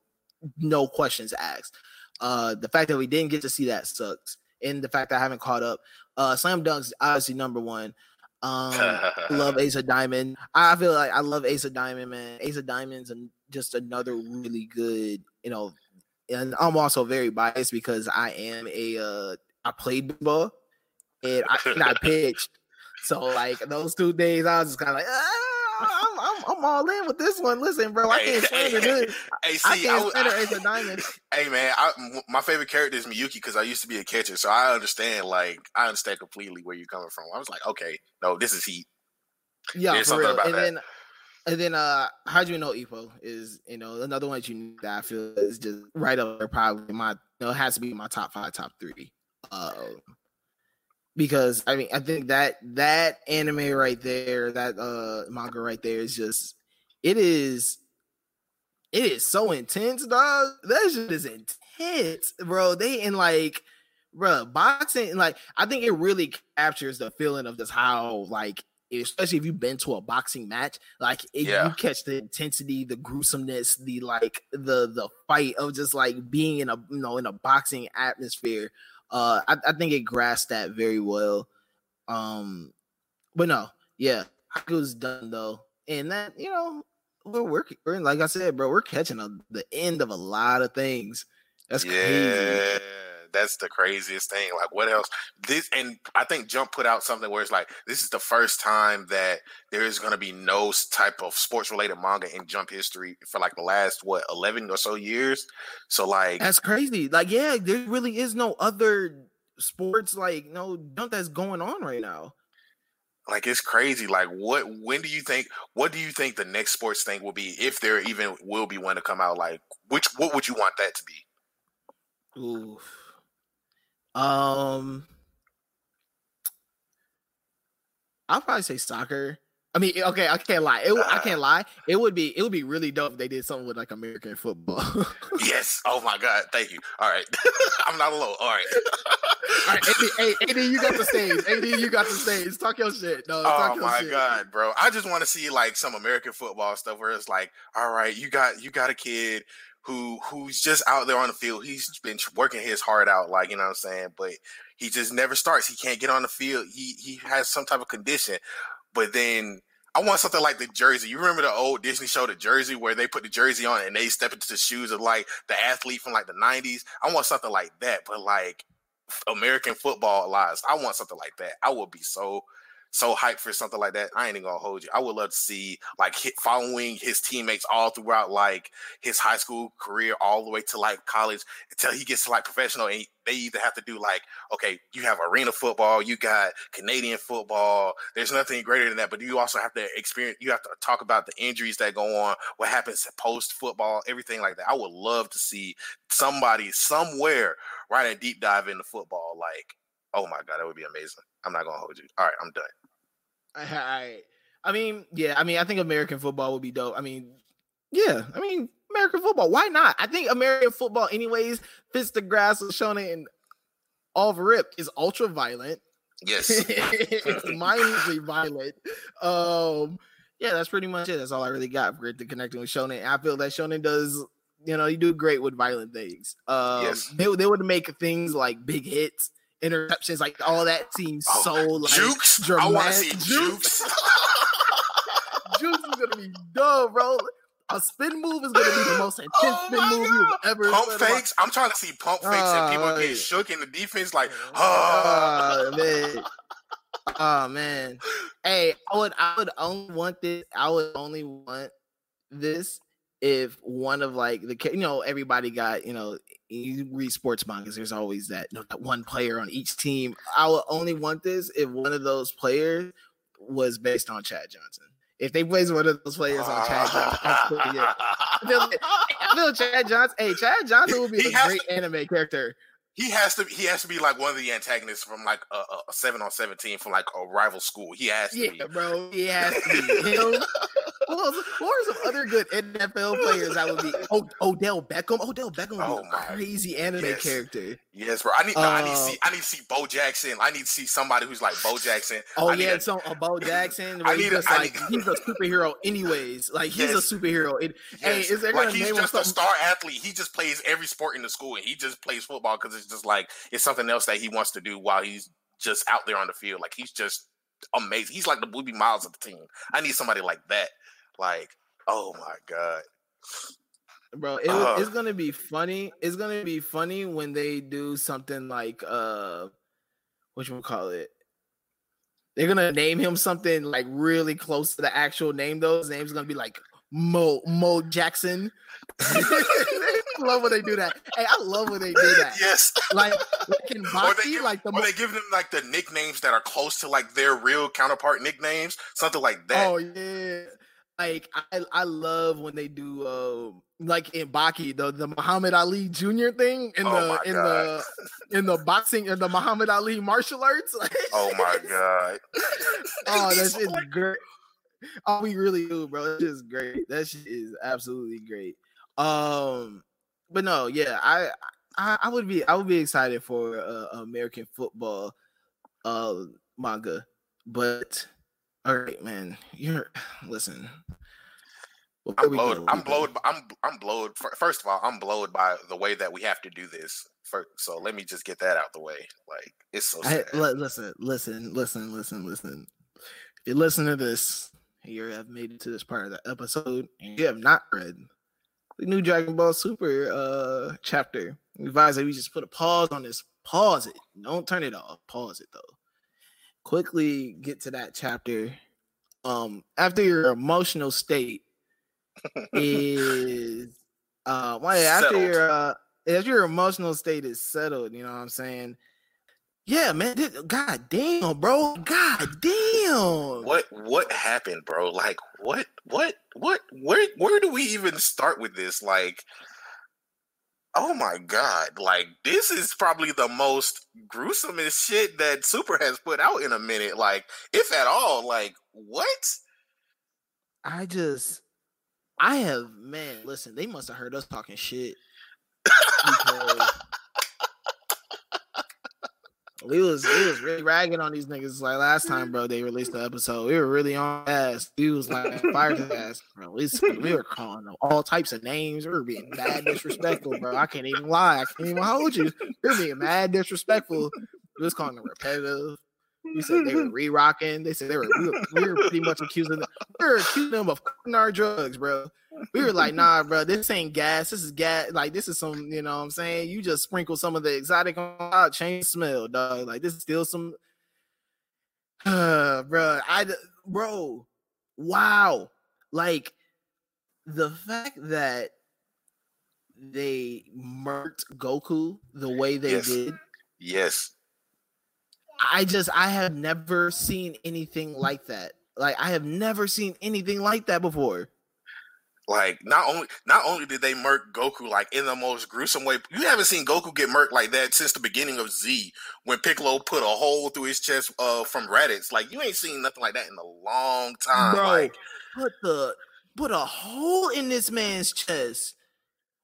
[SPEAKER 1] no questions asked. Uh, the fact that we didn't get to see that sucks, and the fact that I haven't caught up. Uh, Slam Dunk's obviously number one. Um, love [laughs] Ace of Diamond. I feel like I love Ace of Diamond, man. Ace of Diamond's and just another really good, you know. And I'm also very biased because I am a uh, I played ball and I, and I [laughs] pitched. So like those two days, I was just kind of like, ah, I'm, I'm, I'm, all in with this one. Listen, bro, I can't stand hey, it. Hey, see, I can't stand
[SPEAKER 2] Ace of Diamond. [laughs] Hey man, I, my favorite character is Miyuki because I used to be a catcher, so I understand. Like, I understand completely where you're coming from. I was like, okay, no, this is heat.
[SPEAKER 1] Yeah, There's for real. and that. then and then uh you know Ippo is you know another one that you that I feel is just right up there probably my you know it has to be my top five, top three. Uh because I mean I think that that anime right there, that uh manga right there is just it is it is so intense, dog. That shit is intense, bro. They in like bro, boxing like I think it really captures the feeling of just how like especially if you've been to a boxing match, like it, yeah. you catch the intensity, the gruesomeness, the like the the fight of just like being in a you know in a boxing atmosphere uh, I, I think it grasped that very well. Um, but no, yeah, Haikyu's done though, and that you know we're working. We're like I said, bro, we're catching a, the end of a lot of things. That's yeah. crazy
[SPEAKER 2] that's the craziest thing. Like, what else? This and I think Jump put out something where it's like this is the first time that there is going to be no type of sports related manga in Jump history for like the last what eleven or so years. So like
[SPEAKER 1] that's crazy. Like, yeah, there really is no other sports like no jump that's going on right now
[SPEAKER 2] like it's crazy like what when do you think what do you think the next sports thing will be if there even will be one to come out like which what would you want that to be
[SPEAKER 1] Ooh. Um, I'll probably say soccer. I mean, okay, I can't lie. It, uh, I can't lie. It would be it would be really dope if they did something with like American football. [laughs]
[SPEAKER 2] yes. Oh my god. Thank you. All right. [laughs] I'm not alone. All right.
[SPEAKER 1] All right. AD, hey, AD, you got the stage. AD, you got the stage. Talk your shit. No.
[SPEAKER 2] Oh my shit. god, bro. I just want to see like some American football stuff where it's like, all right, you got you got a kid who who's just out there on the field. He's been working his heart out, like you know what I'm saying, but he just never starts. He can't get on the field. He he has some type of condition, but then. I want something like the jersey. You remember the old Disney show, The Jersey, where they put the jersey on and they step into the shoes of like the athlete from like the 90s? I want something like that, but like American football lives. I want something like that. I would be so so hyped for something like that. I ain't even gonna hold you. I would love to see like following his teammates all throughout like his high school career, all the way to like college until he gets to like professional. And they either have to do like, okay, you have arena football, you got Canadian football. There's nothing greater than that, but you also have to experience. You have to talk about the injuries that go on, what happens post football, everything like that. I would love to see somebody somewhere write a deep dive into football, like Oh my god, that would be amazing. I'm not gonna hold you. All right, I'm done.
[SPEAKER 1] All right. I mean, yeah, I mean, I think American football would be dope. I mean, yeah, I mean, American football. Why not? I think American football, anyways, fits the grass of Shonen and all rip is ultra violent.
[SPEAKER 2] Yes, [laughs]
[SPEAKER 1] it's mindlessly violent. Um, yeah, that's pretty much it. That's all I really got for it to connecting with Shonen. I feel that Shonen does, you know, you do great with violent things. Um, yes. they they would make things like big hits interceptions, like all that seems oh, so like
[SPEAKER 2] Jukes. Dramatic. I want to see Jukes. [laughs]
[SPEAKER 1] Jukes is gonna be dumb, bro. A spin move is gonna be the most [laughs] oh intense oh spin move you've ever.
[SPEAKER 2] Pump fakes. I'm trying to see pump fakes and people oh, get ah, shook in the defense. Like, oh,
[SPEAKER 1] oh man. Oh man. [laughs] Hey, I would I would only want this. I would only want this if one of like the you know everybody got you know you read sports mangas there's always that you know that one player on each team i would only want this if one of those players was based on chad johnson if they place one of those players on Chad Johnson, I feel, I feel Chad Johnson. Hey, Chad Johnson would be he a great to, anime character.
[SPEAKER 2] He has to he has to be like one of the antagonists from like a, a seven on seventeen from like a rival school. He has to
[SPEAKER 1] Yeah,
[SPEAKER 2] be.
[SPEAKER 1] bro. He has to be. [laughs] Him. Well, who are some other good NFL players that would be? Oh, Odell Beckham. Odell Beckham would
[SPEAKER 2] Oh my-
[SPEAKER 1] a crazy anime
[SPEAKER 2] yes.
[SPEAKER 1] character.
[SPEAKER 2] Yes, bro. I need I need to
[SPEAKER 1] Uh,
[SPEAKER 2] see I need to see Bo Jackson. I need to see somebody who's like Bo Jackson.
[SPEAKER 1] Oh
[SPEAKER 2] I need
[SPEAKER 1] yeah,
[SPEAKER 2] a- [laughs]
[SPEAKER 1] so a Bo Jackson.
[SPEAKER 2] I
[SPEAKER 1] he's
[SPEAKER 2] need a- I
[SPEAKER 1] like
[SPEAKER 2] need- [laughs]
[SPEAKER 1] he's a superhero, anyways. Like he's
[SPEAKER 2] Yes.
[SPEAKER 1] a superhero. It, Hey, is there
[SPEAKER 2] like he's just a star athlete. He just plays every sport in the school, and he just plays football because it's just like it's something else that he wants to do while he's just out there on the field. Like he's just amazing. He's like the Boobie Miles of the team. I need somebody like that. Like, oh my god.
[SPEAKER 1] Bro it,
[SPEAKER 2] Uh.
[SPEAKER 1] it's gonna be funny it's gonna be funny when they do something like uh what you call it they're gonna name him something like really close to the actual name though his name's gonna be like mo mo jackson [laughs] I love when they do that hey i love when they do that
[SPEAKER 2] yes.
[SPEAKER 1] like like in
[SPEAKER 2] Or they,
[SPEAKER 1] boxing
[SPEAKER 2] give,
[SPEAKER 1] like the mo-
[SPEAKER 2] they give them like the nicknames that are close to like their real counterpart nicknames, something like that.
[SPEAKER 1] Oh yeah. Like I, I love when they do um like in Baki the the Muhammad Ali Jr. thing in
[SPEAKER 2] Oh
[SPEAKER 1] the in
[SPEAKER 2] God.
[SPEAKER 1] the in the boxing in the Muhammad Ali martial arts.
[SPEAKER 2] Oh my [laughs] god.
[SPEAKER 1] oh, that [laughs] shit's great. Oh, we really do, bro. That shit's great. That shit is absolutely great. Um, but no, yeah, I I, I would be I would be excited for uh, American football uh manga, but all right, man, you're listen.
[SPEAKER 2] I'm
[SPEAKER 1] we
[SPEAKER 2] blowed. I'm
[SPEAKER 1] we-
[SPEAKER 2] blowed. I'm I'm blowed. First of all, I'm blowed by the way that we have to do this. First, so let me just get that out the way. Like it's so sad.
[SPEAKER 1] li- listen, listen, listen, listen, listen. If you listen to this, you have made it to this part of the episode, and you have not read the new Dragon Ball Super uh chapter, we advise that we just put a pause on this. Pause it. Don't turn it off. Pause it though. Quickly get to that chapter. Um, after your emotional state [laughs] is uh well, yeah, after
[SPEAKER 2] Settled.
[SPEAKER 1] your uh your emotional state is settled, you know what I'm saying? Yeah, man. This, God damn, bro. God damn.
[SPEAKER 2] what what happened, bro? Like what what what where where do we even start with this? Like oh my god, like this is probably the most gruesomest shit that Super has put out in a minute. Like, if at all, like what?
[SPEAKER 1] I just I have man, listen, they must have heard us talking shit. [laughs] because we was we was really ragging on these niggas like last time, bro. They released the episode. We were really on ass. We was like [laughs] fire ass, bro. We, we were calling them all types of names. We were being mad disrespectful, bro. I can't even lie. I can't even hold you. We were being mad disrespectful. We was calling them repetitive. We said they were [laughs] re-rocking. They said they were we, were we were pretty much accusing them. We were accusing them of our drugs, bro. We were like, nah, bro, this ain't gas. This is gas. Like, this is some, you know what I'm saying? You just sprinkle some of the exotic on out, change smell, dog. Like, this is still some, uh, [sighs] bro. I, bro, wow. Like, the fact that they murked Goku the way they
[SPEAKER 2] Yes.
[SPEAKER 1] did,
[SPEAKER 2] Yes.
[SPEAKER 1] I just, I have never seen anything like that. Like, I have never seen anything like that before.
[SPEAKER 2] Like not only not only did they murk Goku like in the most gruesome way, you haven't seen Goku get murked like that since the beginning of Z when Piccolo put a hole through his chest uh from Raditz. Like you ain't seen nothing like that in a long time.
[SPEAKER 1] Bro,
[SPEAKER 2] Like
[SPEAKER 1] put the put a hole in this man's chest.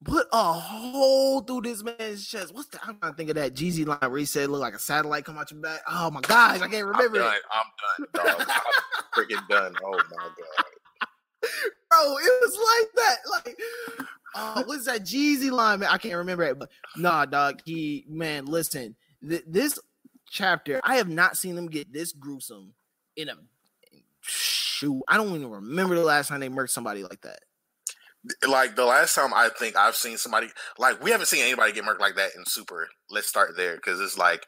[SPEAKER 1] Put a hole through this man's chest. What's the? I'm trying to think of that Jeezy line where he said, "Look like a satellite come out your back." Oh my gosh, I can't
[SPEAKER 2] I'm
[SPEAKER 1] remember
[SPEAKER 2] done.
[SPEAKER 1] it,
[SPEAKER 2] I'm done, dog. I'm freaking done. Oh my god. [laughs]
[SPEAKER 1] bro. It was like that. Like, oh, what's that Jeezy line, man? I can't remember it, but nah, dog. He man, listen, th- this chapter, I have not seen them get this gruesome in a shoot. I don't even remember the last time they murked somebody like that.
[SPEAKER 2] Like the last time I think I've seen somebody like we haven't seen anybody get murked like that in Super. Let's start there because it's like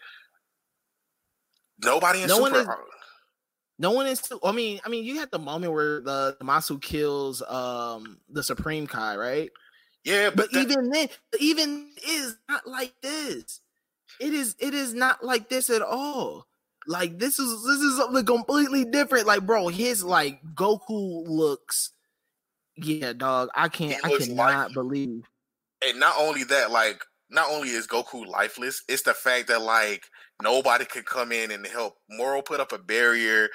[SPEAKER 2] nobody in
[SPEAKER 1] No one
[SPEAKER 2] Super.
[SPEAKER 1] is- No one is. I mean, I mean, you had the moment where Zamasu kills um the Supreme Kai, right?
[SPEAKER 2] yeah,
[SPEAKER 1] But
[SPEAKER 2] but, that-
[SPEAKER 1] even then, even is not like this. It is. It is not like this at all. Like this is this is something completely different. Like, bro, his like Goku looks. Yeah, dog. I can't. I cannot
[SPEAKER 2] like-
[SPEAKER 1] believe.
[SPEAKER 2] and not only that, like not only is Goku lifeless, it's the fact that like nobody could come in and help. Moro put up a barrier,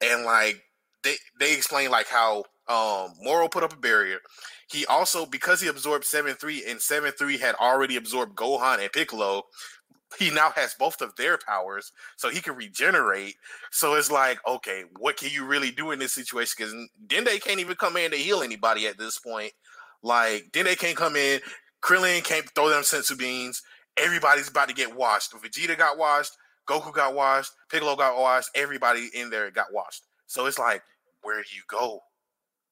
[SPEAKER 2] and like they they explain like how um Moro put up a barrier. He also because he absorbed seven three and seven three had already absorbed Gohan and Piccolo. He now has both of their powers, so he can regenerate. So it's like, okay, what can you really do in this situation? Because Dende can't even come in to heal anybody at this point. Like Dende can't come in, Krillin can't throw them senzu beans. Everybody's about to get washed. Vegeta got washed. Goku got washed. Piccolo got washed. Everybody in there got washed. So it's like, where do you go?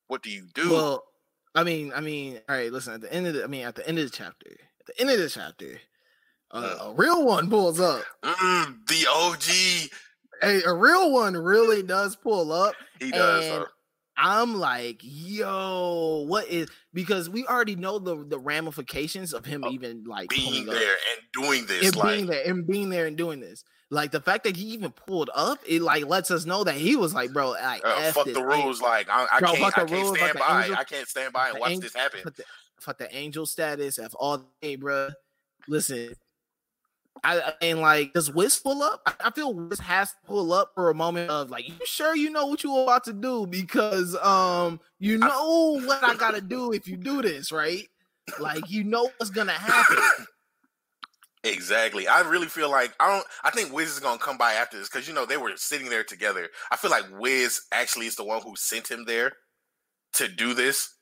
[SPEAKER 2] What do you do?
[SPEAKER 1] Well, I mean, I mean, all right. Listen, at the end of the, I mean, at the end of the chapter, at the end of the chapter, uh, a real one pulls up.
[SPEAKER 2] Mm, the OG.
[SPEAKER 1] Hey, a real one really does pull up.
[SPEAKER 2] He does.
[SPEAKER 1] I'm like, yo, what is because we already know the the ramifications of him even like
[SPEAKER 2] being there and doing this,
[SPEAKER 1] and like, being there and being there and doing this. Like the fact that he even pulled up, it like lets us know that he was like, bro, like
[SPEAKER 2] uh, fuck the rules. Like I, I bro, can't, I can't rules, stand by. Angel, I can't stand by and watch angel, this happen.
[SPEAKER 1] Fuck the, fuck the angel status of all. Hey, bro, listen, I, I mean, like, does Whis pull up? I, I, feel Whis has to pull up for a moment of like, you sure you know what you're about to do because um, you know what I gotta do if you do this, right? Like, you know what's gonna happen.
[SPEAKER 2] Exactly. I really feel like I don't. I think Whis is gonna come by after this because you know they were sitting there together. I feel like Whis actually is the one who sent him there to do this.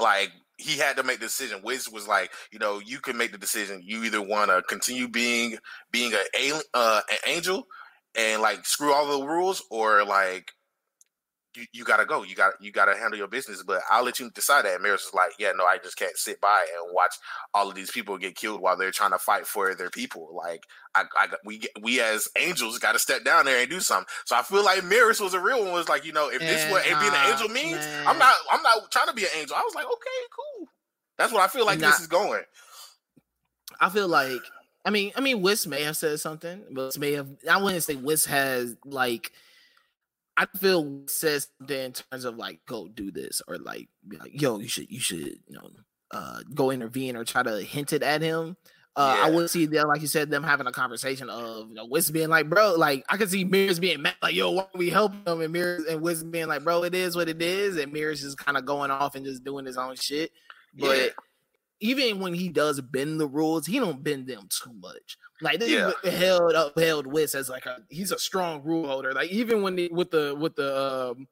[SPEAKER 2] Like he had to make the decision. Whis was like, you know, you can make the decision. You either want to continue being being a uh, an angel and like screw all the rules, or like you, you gotta go. You got you gotta handle your business. But I'll let you decide that. And Merus was like, yeah, no, I just can't sit by and watch all of these people get killed while they're trying to fight for their people. Like I, I we we as angels got to step down there and do something. So I feel like Merus was a real one. Was like, you know, if this what being an angel means, man. I'm not I'm not trying to be an angel. I was like, okay, cool. That's what I feel like not, this is going.
[SPEAKER 1] I feel like I mean, I mean, Whis may have said something, but may have. I wouldn't say Whis has like I feel says something in terms of like go do this or like, like yo you should you should you know uh go intervene or try to hint it at him. Uh, yeah. I would see them, like you said, them having a conversation of you know, Whis being like, bro, like I could see Merus being mad, like, yo, why we help them? And Merus and Whis being like, bro, it is what it is, and Merus is kind of going off and just doing his own shit. But yeah. Even when he does bend the rules, he don't bend them too much. Like they yeah. held upheld Whis as like a he's a strong rule holder. Like even when the, with the with the um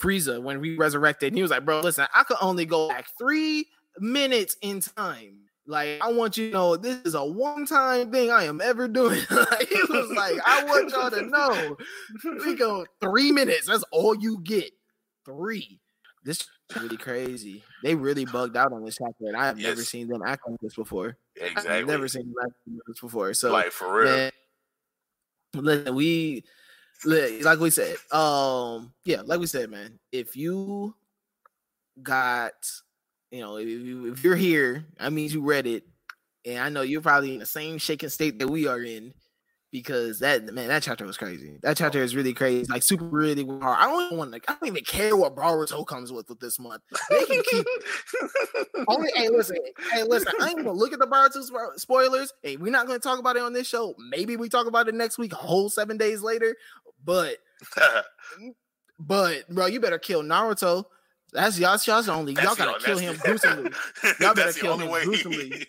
[SPEAKER 1] Frieza when we resurrected, he was like, bro, listen, I could only go back three minutes in time. Like, I want you to know this is a one-time thing I am ever doing. [laughs] like, he was like, I want y'all to know. We go three minutes. That's all you get. Three. This is really crazy. They really bugged out on this chapter, and I have yes. never seen them act like this before.
[SPEAKER 2] Exactly. I've
[SPEAKER 1] never seen them act like this before. So,
[SPEAKER 2] like for real. Man,
[SPEAKER 1] listen, we like we said, um, yeah, like we said, man. If you got, you know, if, you, if you're here, that means you read it, and I know you're probably in the same shaking state that we are in because that man, that chapter was crazy. That chapter is really crazy, like super really hard. I don't even want to. I don't even care what Boruto comes with with this month. They can keep [laughs] only. Hey, listen. Hey, listen. I ain't gonna look at the Boruto spoilers. Hey, we're not gonna talk about it on this show. Maybe we talk about it next week, a whole seven days later. But, [laughs] but bro, you better kill Naruto. That's y'all. Y'all's only. That's y'all gotta kill him gruesomely. [laughs] Y'all better kill him gruesomely.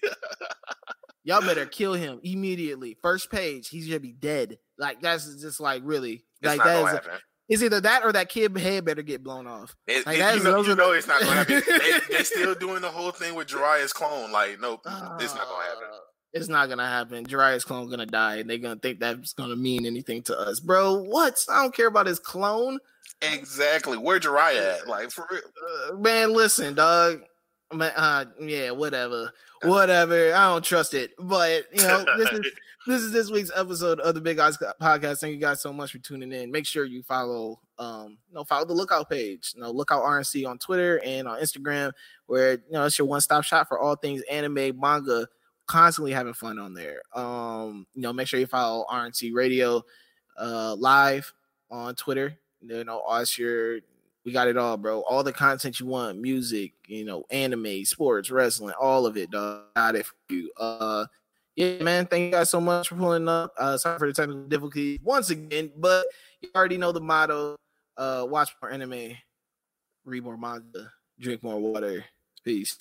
[SPEAKER 1] Y'all better kill him immediately. First page, he's gonna be dead. Like that's just like really
[SPEAKER 2] it's
[SPEAKER 1] like that
[SPEAKER 2] is, a,
[SPEAKER 1] is either that or that kid head better get blown off.
[SPEAKER 2] It, like, it, you, know, you know, it's not gonna happen. they, [laughs] are still doing the whole thing with Jiraiya's clone. Like, nope, uh, it's not gonna happen. Uh,
[SPEAKER 1] it's not gonna happen. Jiraiya's clone gonna die, and they're gonna think that's gonna mean anything to us, bro. What? I don't care about his clone.
[SPEAKER 2] Exactly. Where Jiraiya at? Like for real,
[SPEAKER 1] uh, man. Listen, dog. Man, uh, yeah, whatever whatever. I don't trust it. But you know, this is [laughs] this is this week's episode of the Big Eyes Podcast. Thank you guys so much for tuning in. Make sure you follow um you know follow the lookout page. You know, lookout RNC on Twitter and on Instagram, where you know it's your one-stop shop for all things anime, manga, constantly having fun on there. Um, you know, make sure you follow RNC Radio uh live on Twitter. You know, us your We got it all, bro. All the content you want, music, you know, anime, sports, wrestling, all of it, dog. Got it for you. Uh yeah, man. Thank you guys so much for pulling up. Uh sorry for the technical difficulties once again, but you already know the motto. Uh watch more anime, read more manga, drink more water. Peace.